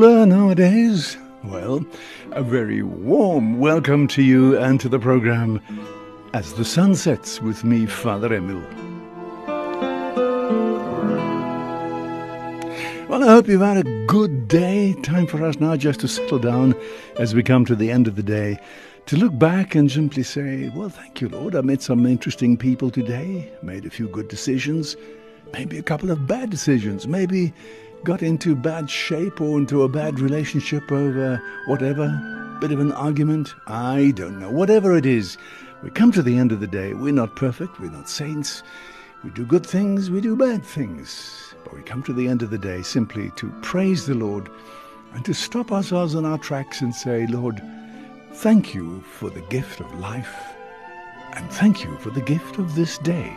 cooler nowadays? Well, a very warm welcome to you and to the program As the Sun Sets with me, Father Emil. Well, I hope you've had a good day. Time for us now just to settle down as we come to the end of the day, to look back and simply say, Well, thank you, Lord. I met some interesting people today, made a few good decisions, maybe a couple of bad decisions, maybe got into bad shape or into a bad relationship over whatever, bit of an argument. I don't know. Whatever it is, we come to the end of the day. We're not perfect, we're not saints. We do good things, we do bad things. But we come to the end of the day simply to praise the Lord and to stop ourselves on our tracks and say, Lord, thank you for the gift of life and thank you for the gift of this day.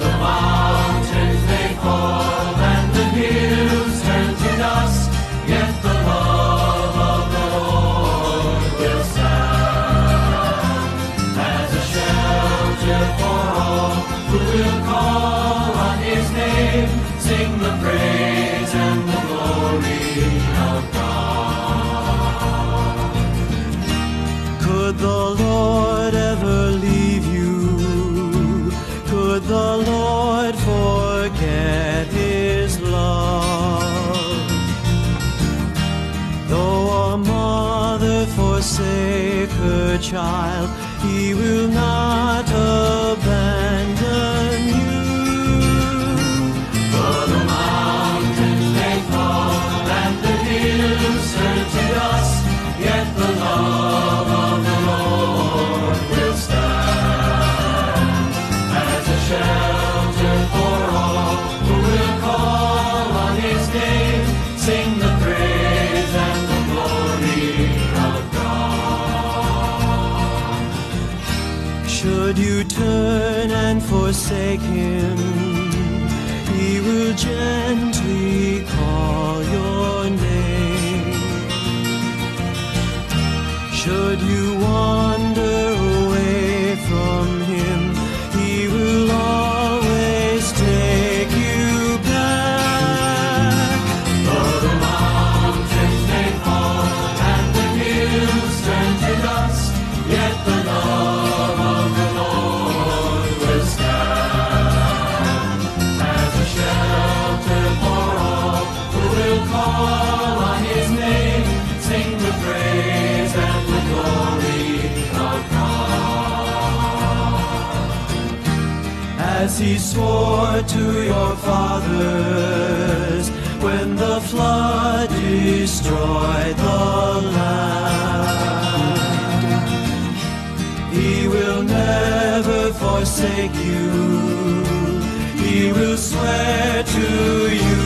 forsake her child, he will not forsake him, he will gently he swore to your fathers when the flood destroyed the land. He will never forsake you. He will swear to you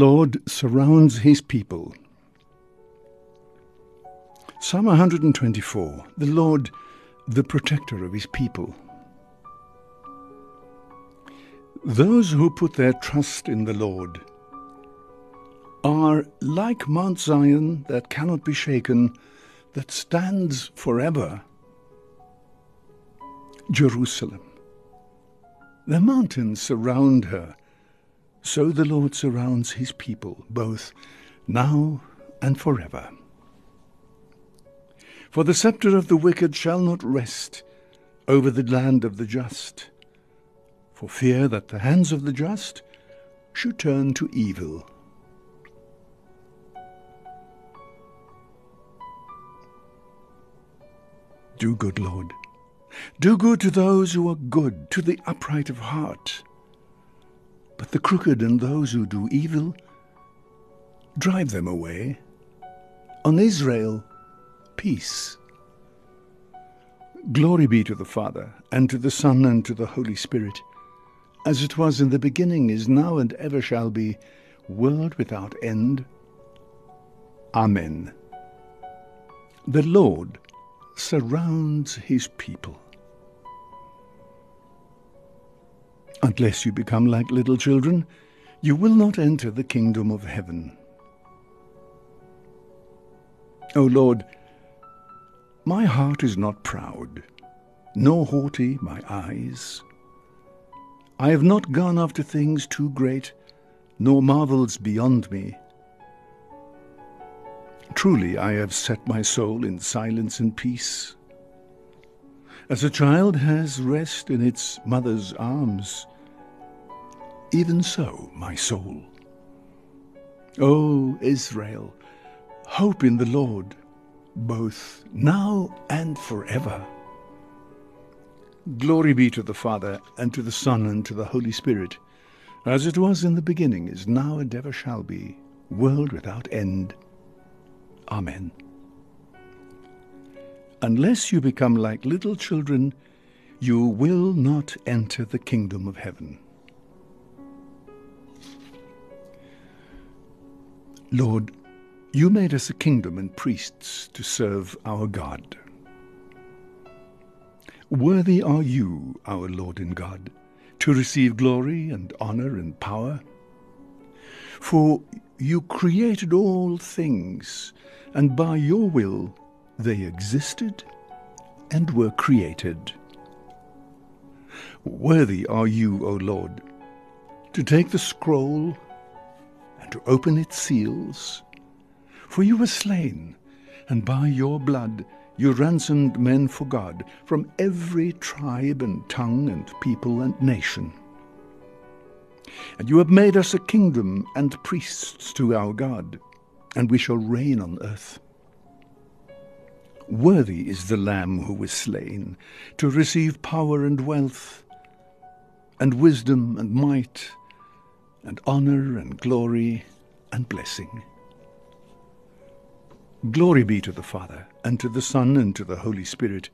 Lord surrounds his people. Psalm 124 The Lord, the protector of his people. Those who put their trust in the Lord are like Mount Zion that cannot be shaken, that stands forever. Jerusalem. The mountains surround her, so the Lord surrounds his people, both now and forever. For the scepter of the wicked shall not rest over the land of the just, for fear that the hands of the just should turn to evil. Do good, Lord. Do good to those who are good, to the upright of heart. But the crooked and those who do evil, drive them away. On Israel, peace. Glory be to the Father, and to the Son, and to the Holy Spirit, as it was in the beginning, is now, and ever shall be, world without end. Amen. The Lord surrounds his people. Unless you become like little children, you will not enter the kingdom of heaven. O Lord, my heart is not proud, nor haughty my eyes. I have not gone after things too great, nor marvels beyond me. Truly I have set my soul in silence and peace. As a child has rest in its mother's arms, even so my soul. O Israel, hope in the Lord, both now and forever. Glory be to the Father, and to the Son, and to the Holy Spirit, as it was in the beginning, is now, and ever shall be, world without end. Amen. Unless you become like little children, you will not enter the kingdom of heaven. Lord, you made us a kingdom and priests to serve our God. Worthy are you, our Lord and God, to receive glory and honor and power. For you created all things, and by your will they existed and were created. Worthy are you, O Lord, to take the scroll and to open its seals. For you were slain, and by your blood you ransomed men for God from every tribe and tongue and people and nation. And you have made us a kingdom and priests to our God, and we shall reign on earth. Worthy is the Lamb who was slain to receive power and wealth, and wisdom and might, and honor and glory and blessing. Glory be to the Father, and to the Son, and to the Holy Spirit,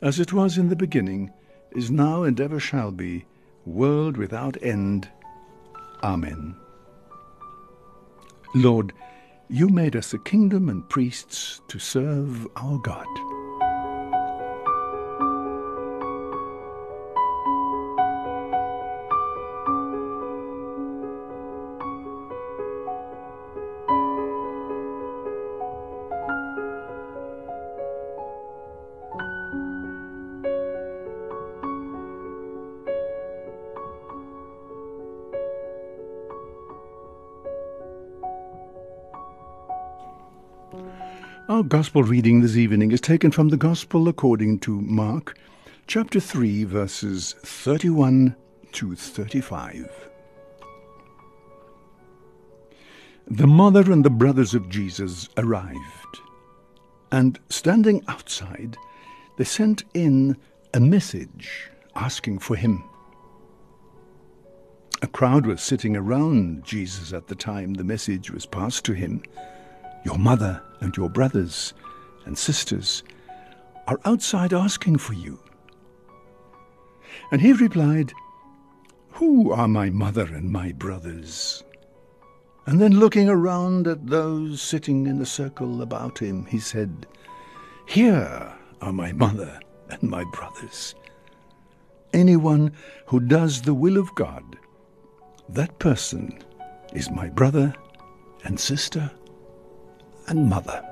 as it was in the beginning, is now, and ever shall be, world without end. Amen. Lord, you made us a kingdom and priests to serve our God. Our Gospel reading this evening is taken from the Gospel according to Mark, chapter 3, verses 31 to 35. The mother and the brothers of Jesus arrived, and standing outside, they sent in a message asking for him. A crowd was sitting around Jesus at the time the message was passed to him. Your mother and your brothers and sisters are outside asking for you. And he replied, Who are my mother and my brothers? And then looking around at those sitting in a circle about him, he said, Here are my mother and my brothers. Anyone who does the will of God, that person is my brother and sister and mother.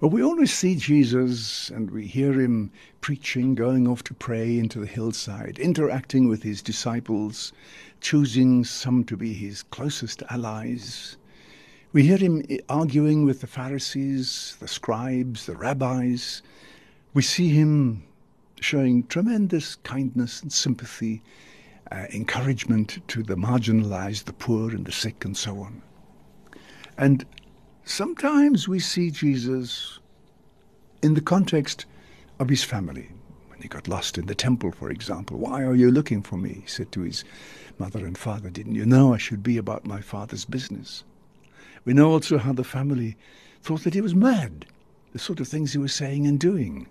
Well, we always see Jesus and we hear him preaching, going off to pray into the hillside, interacting with his disciples, choosing some to be his closest allies. We hear him arguing with the Pharisees, the scribes, the rabbis. We see him showing tremendous kindness and sympathy, uh, encouragement to the marginalized, the poor, and the sick, and so on. And sometimes we see Jesus in the context of his family. When he got lost in the temple, for example, why are you looking for me? He said to his mother and father, Didn't you know I should be about my father's business? We know also how the family thought that he was mad, the sort of things he was saying and doing.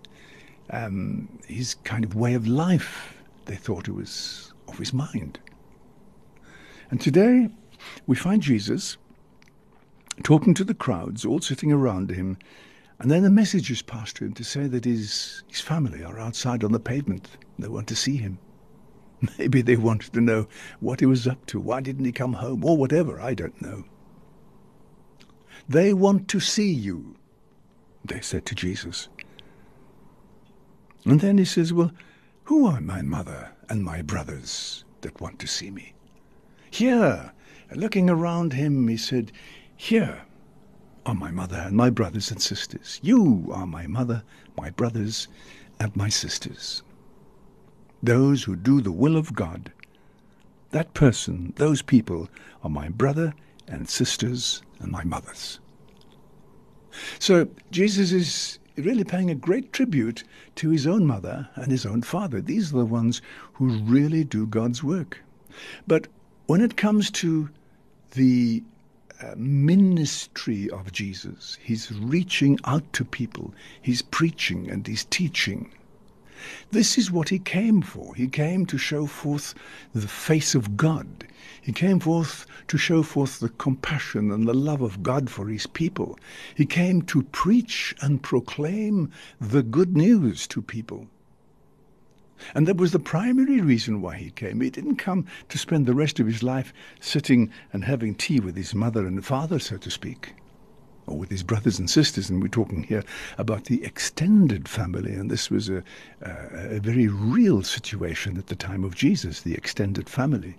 Um, his kind of way of life, they thought it was of his mind. And today we find Jesus talking to the crowds, all sitting around him, and then a message is passed to him to say that his, his family are outside on the pavement. They want to see him. Maybe they wanted to know what he was up to. Why didn't he come home? Or whatever. I don't know. They want to see you, they said to Jesus. And then he says, Well, who are my mother and my brothers that want to see me? Here, looking around him, he said, Here are my mother and my brothers and sisters. You are my mother, my brothers, and my sisters. Those who do the will of God. That person, those people, are my brother and sisters and my mothers. So Jesus is really paying a great tribute to his own mother and his own father. These are the ones who really do God's work. But when it comes to the ministry of Jesus, he's reaching out to people, he's preaching and he's teaching. This is what he came for. He came to show forth the face of God. He came forth to show forth the compassion and the love of God for his people. He came to preach and proclaim the good news to people. And that was the primary reason why he came. He didn't come to spend the rest of his life sitting and having tea with his mother and father, so to speak or with his brothers and sisters, and we're talking here about the extended family, and this was a, a, a very real situation at the time of Jesus, the extended family.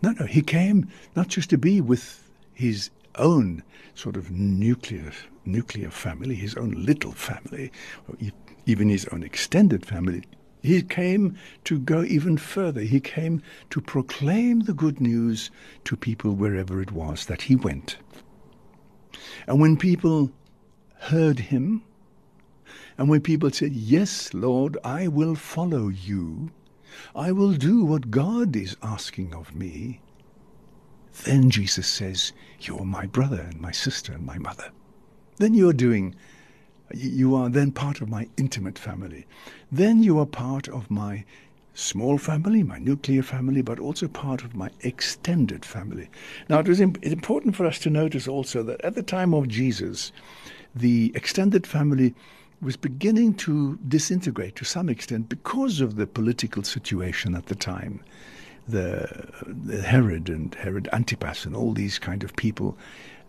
No, no, he came not just to be with his own sort of nuclear nuclear family, his own little family, or even his own extended family. He came to go even further. He came to proclaim the good news to people wherever it was that he went. And when people heard him, and when people said, Yes, Lord, I will follow you, I will do what God is asking of me, then Jesus says, You're my brother and my sister and my mother. Then you're doing, you are then part of my intimate family. Then you are part of my small family, my nuclear family, but also part of my extended family. Now, it was imp- important for us to notice also that at the time of Jesus, the extended family was beginning to disintegrate to some extent because of the political situation at the time. The, the Herod and Herod Antipas and all these kind of people,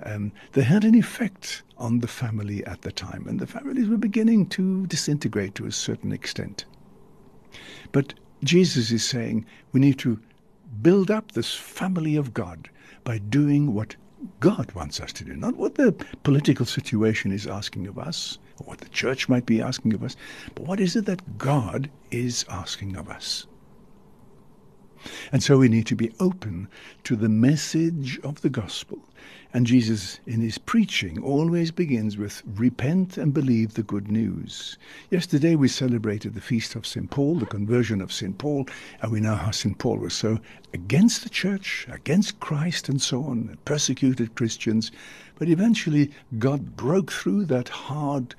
um, they had an effect on the family at the time, and the families were beginning to disintegrate to a certain extent. But Jesus is saying we need to build up this family of God by doing what God wants us to do, not what the political situation is asking of us, or what the church might be asking of us, but what is it that God is asking of us. And so we need to be open to the message of the gospel. And Jesus, in his preaching, always begins with repent and believe the good news. Yesterday we celebrated the feast of St. Paul, the conversion of St. Paul, and we know how St. Paul was so against the church, against Christ, and so on, persecuted Christians. But eventually God broke through that hard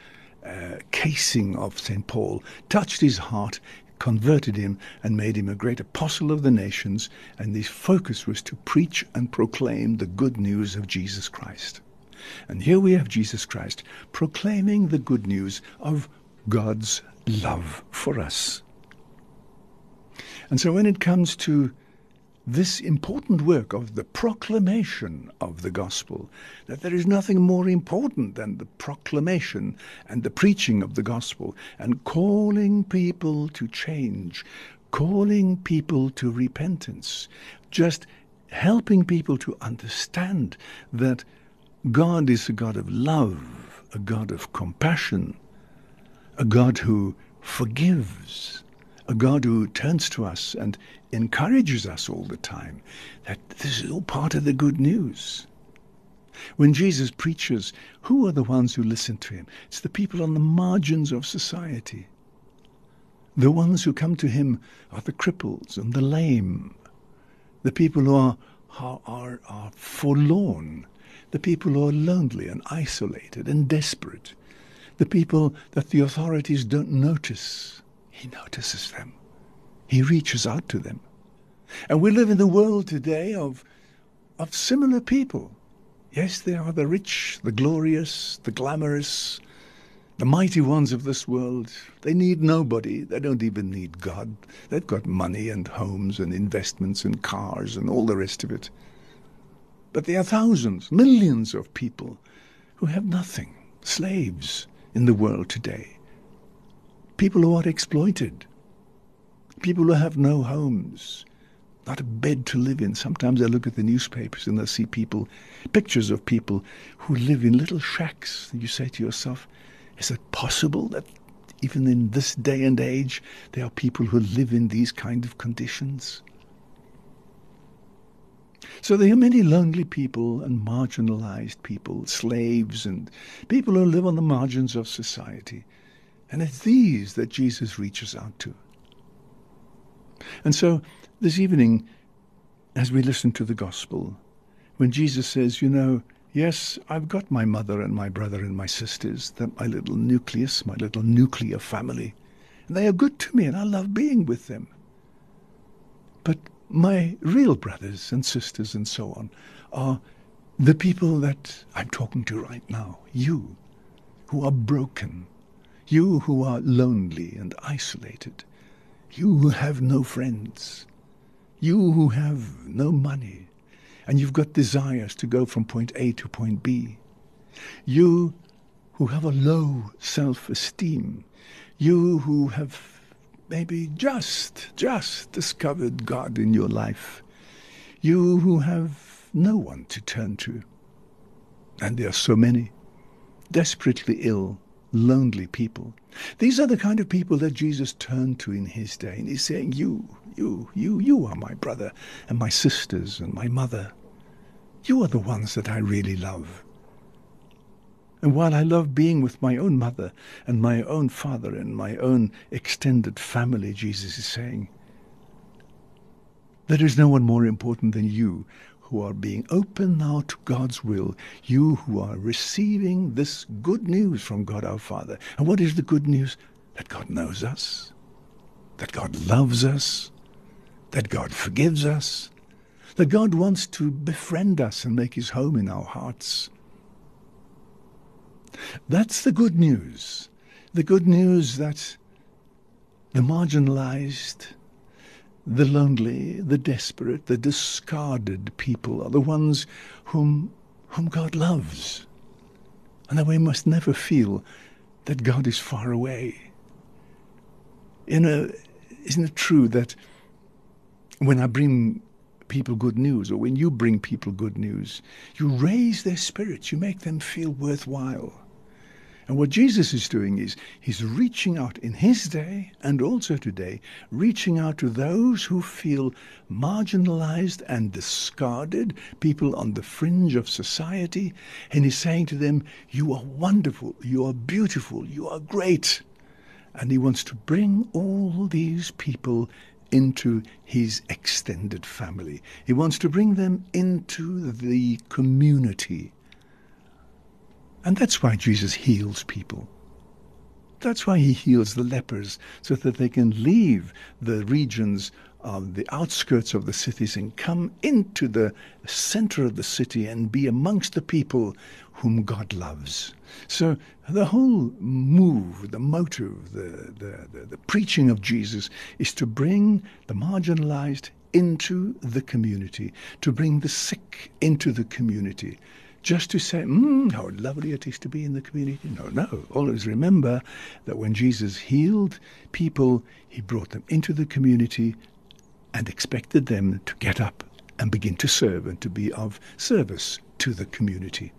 uh, casing of St. Paul, touched his heart, converted him and made him a great apostle of the nations, and his focus was to preach and proclaim the good news of Jesus Christ. And here we have Jesus Christ proclaiming the good news of God's love for us. And so when it comes to this important work of the proclamation of the gospel, that there is nothing more important than the proclamation and the preaching of the gospel and calling people to change, calling people to repentance, just helping people to understand that God is a God of love, a God of compassion, a God who forgives, a God who turns to us and encourages us all the time. That this is all part of the good news. When Jesus preaches, who are the ones who listen to him? It's the people on the margins of society. The ones who come to him are the cripples and the lame, the people who are, are, are, forlorn, the people who are lonely and isolated and desperate, the people that the authorities don't notice. He notices them. He reaches out to them. And we live in the world today of, of similar people. Yes, there are the rich, the glorious, the glamorous, the mighty ones of this world. They need nobody. They don't even need God. They've got money and homes and investments and cars and all the rest of it. But there are thousands, millions of people who have nothing, slaves in the world today. People who are exploited, people who have no homes, not a bed to live in. Sometimes I look at the newspapers and I see people, pictures of people who live in little shacks. And you say to yourself, is it possible that even in this day and age there are people who live in these kind of conditions? So there are many lonely people and marginalized people, slaves and people who live on the margins of society. And it's these that Jesus reaches out to. And so this evening, as we listen to the gospel, when Jesus says, you know, yes, I've got my mother and my brother and my sisters, that my little nucleus, my little nuclear family, and they are good to me and I love being with them. But my real brothers and sisters and so on are the people that I'm talking to right now, you, who are broken, you who are lonely and isolated, you who have no friends, you who have no money, and you've got desires to go from point A to point B, you who have a low self esteem, you who have maybe just, just discovered God in your life, you who have no one to turn to, and there are so many, desperately ill, lonely people. These are the kind of people that Jesus turned to in his day, and he's saying, You, you, you, you are my brother and my sisters and my mother. You are the ones that I really love. And while I love being with my own mother and my own father and my own extended family, Jesus is saying, there is no one more important than you who are being open now to God's will, you who are receiving this good news from God our Father. And what is the good news? That God knows us, that God loves us, that God forgives us, that God wants to befriend us and make his home in our hearts. That's the good news. The good news that the marginalized, the lonely, the desperate, the discarded people are the ones whom, whom God loves. And that we must never feel that God is far away. Isn't it true that when I bring people good news, or when you bring people good news, you raise their spirits, you make them feel worthwhile. And what Jesus is doing is he's reaching out in his day and also today, reaching out to those who feel marginalized and discarded, people on the fringe of society. And he's saying to them, You are wonderful, you are beautiful, you are great. And he wants to bring all these people into his extended family. He wants to bring them into the community and that's why Jesus heals people. That's why he heals the lepers, so that they can leave the regions of the outskirts of the cities and come into the center of the city and be amongst the people whom God loves. So the whole move, the motive, the, the, the, the preaching of Jesus is to bring the marginalized into the community, to bring the sick into the community. Just to say, mm, how lovely it is to be in the community. No, no. Always remember that when Jesus healed people, he brought them into the community and expected them to get up and begin to serve and to be of service to the community.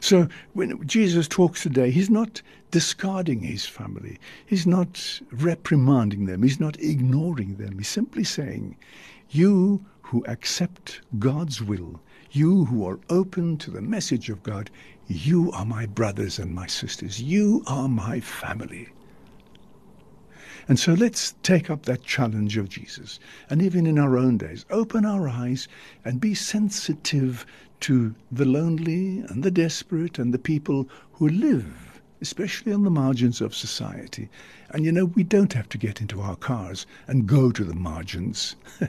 So when Jesus talks today, he's not discarding his family. He's not reprimanding them. He's not ignoring them. He's simply saying, You who accept God's will, you who are open to the message of God, you are my brothers and my sisters. You are my family. And so let's take up that challenge of Jesus. And even in our own days, open our eyes and be sensitive to the lonely and the desperate and the people who live, especially on the margins of society. And you know, we don't have to get into our cars and go to the margins.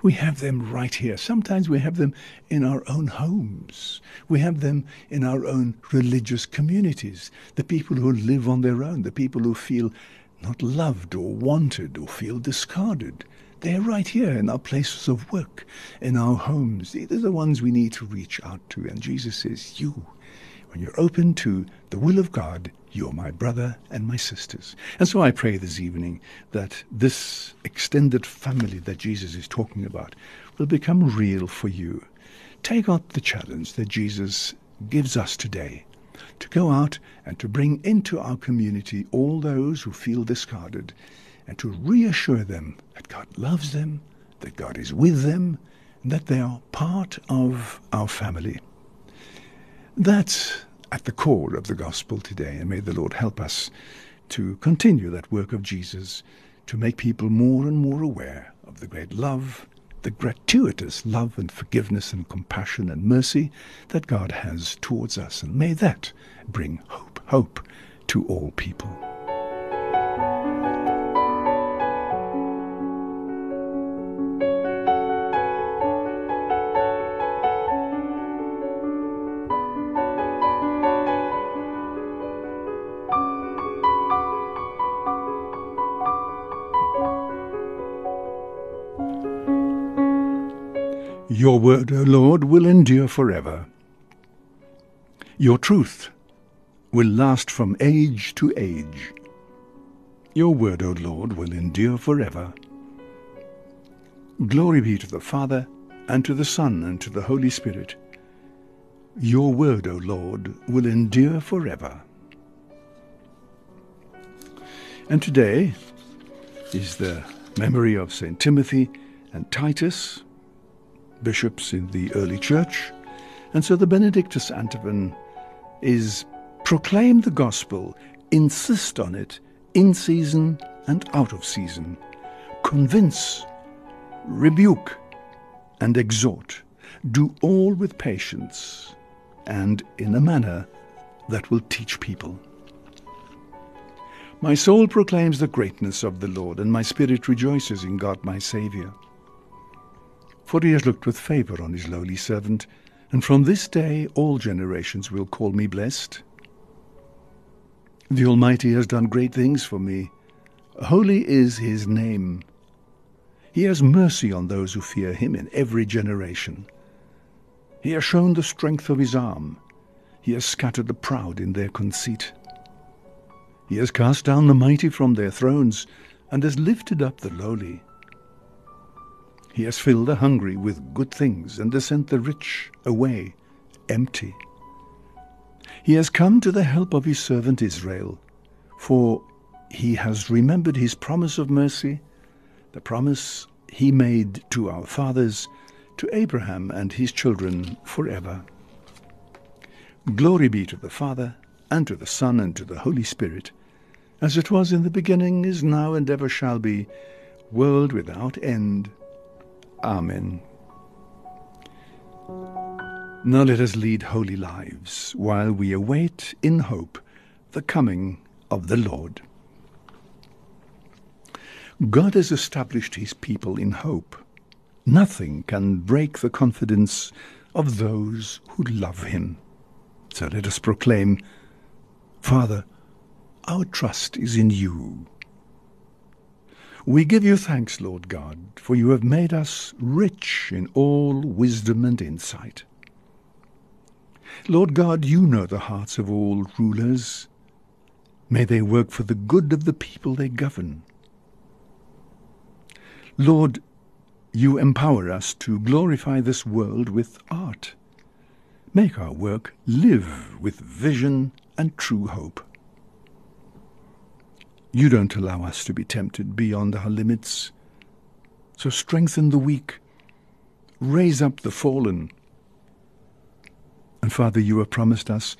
We have them right here. Sometimes we have them in our own homes. We have them in our own religious communities. The people who live on their own, the people who feel not loved or wanted or feel discarded. They're right here in our places of work, in our homes. These are the ones we need to reach out to. And Jesus says, You, when you're open to the will of God, you're my brother and my sisters. And so I pray this evening that this extended family that Jesus is talking about will become real for you. Take up the challenge that Jesus gives us today to go out and to bring into our community all those who feel discarded and to reassure them that God loves them, that God is with them, and that they are part of our family. That's at the core of the gospel today, and may the Lord help us to continue that work of Jesus to make people more and more aware of the great love, the gratuitous love and forgiveness and compassion and mercy that God has towards us. And may that bring hope, hope to all people. Your word, O Lord, will endure forever. Your truth will last from age to age. Your word, O Lord, will endure forever. Glory be to the Father, and to the Son, and to the Holy Spirit. Your word, O Lord, will endure forever. And today is the memory of St. Timothy and Titus, bishops in the early church. And so the Benedictus antiphon is proclaim the gospel, insist on it, in season and out of season, convince, rebuke, and exhort. Do all with patience and in a manner that will teach people. My soul proclaims the greatness of the Lord, and my spirit rejoices in God my Saviour for he has looked with favour on his lowly servant, and from this day all generations will call me blessed. The Almighty has done great things for me. Holy is his name. He has mercy on those who fear him in every generation. He has shown the strength of his arm. He has scattered the proud in their conceit. He has cast down the mighty from their thrones, and has lifted up the lowly. He has filled the hungry with good things and has sent the rich away empty. He has come to the help of his servant Israel, for he has remembered his promise of mercy, the promise he made to our fathers, to Abraham and his children forever. Glory be to the Father, and to the Son, and to the Holy Spirit, as it was in the beginning, is now, and ever shall be, world without end. Amen. Now let us lead holy lives while we await in hope the coming of the Lord. God has established his people in hope. Nothing can break the confidence of those who love him. So let us proclaim, Father, our trust is in you. We give you thanks, Lord God, for you have made us rich in all wisdom and insight. Lord God, you know the hearts of all rulers. May they work for the good of the people they govern. Lord, you empower us to glorify this world with art. Make our work live with vision and true hope. You don't allow us to be tempted beyond our limits. So strengthen the weak, raise up the fallen. And Father, you have promised us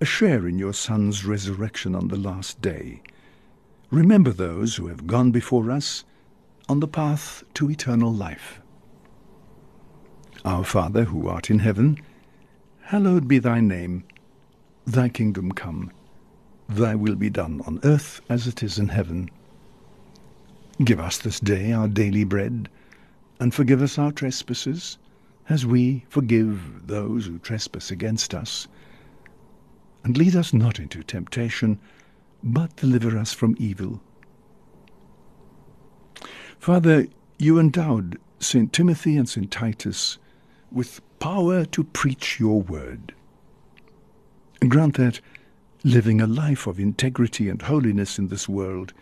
a share in your Son's resurrection on the last day. Remember those who have gone before us on the path to eternal life. Our Father, who art in heaven, hallowed be thy name. Thy kingdom come. Thy will be done on earth as it is in heaven. Give us this day our daily bread, and forgive us our trespasses, as we forgive those who trespass against us. And lead us not into temptation, but deliver us from evil. Father, you endowed St. Timothy and St. Titus with power to preach your word. Grant that, living a life of integrity and holiness in this world,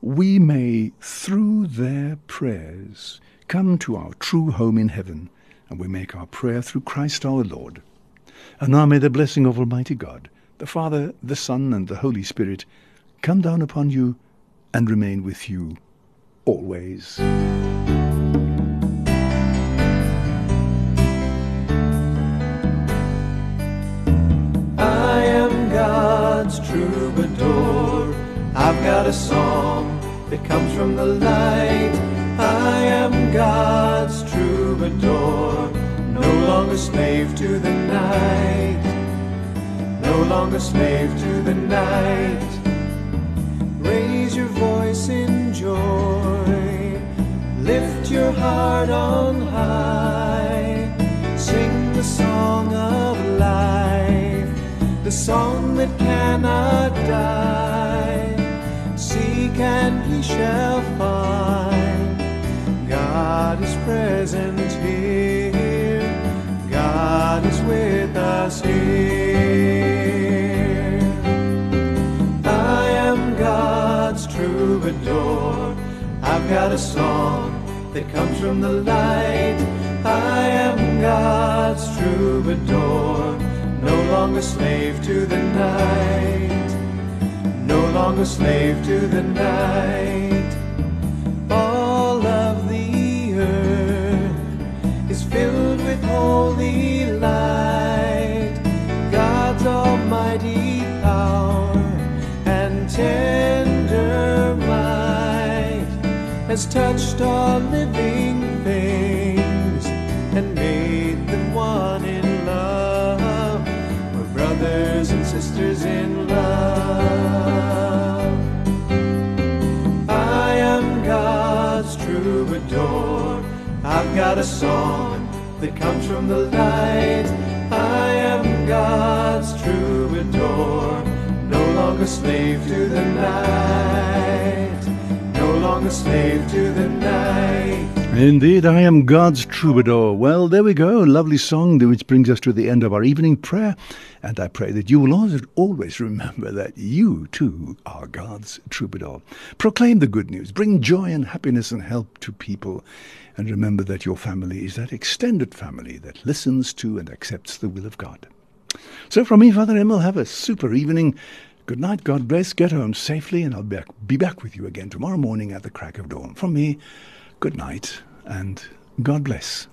we may, through their prayers, come to our true home in heaven, and we make our prayer through Christ our Lord. And now may the blessing of Almighty God, the Father, the Son, and the Holy Spirit come down upon you and remain with you always. The light. I am God's troubadour. No longer slave to the night. No longer slave to the night. Raise your voice in joy. Lift your heart on high. Sing the song of life, the song that cannot die. Seek and ye shall got a song that comes from the light. I am God's troubadour. No longer slave to the night. No longer slave to the night. Has touched all living things and made them one in love. We're brothers and sisters in love. I am God's troubadour. I've got a song that comes from the light. I am God's troubadour. No longer slave to the night. No longer slave to the night. Indeed, I am God's troubadour. Well, there we go. A lovely song, which brings us to the end of our evening prayer. And I pray that you will always remember that you, too, are God's troubadour. Proclaim the good news. Bring joy and happiness and help to people. And remember that your family is that extended family that listens to and accepts the will of God. So from me, Father Emil, have a super evening. Good night, God bless, get home safely, and I'll be back, with you again tomorrow morning at the crack of dawn. From me, good night, and God bless.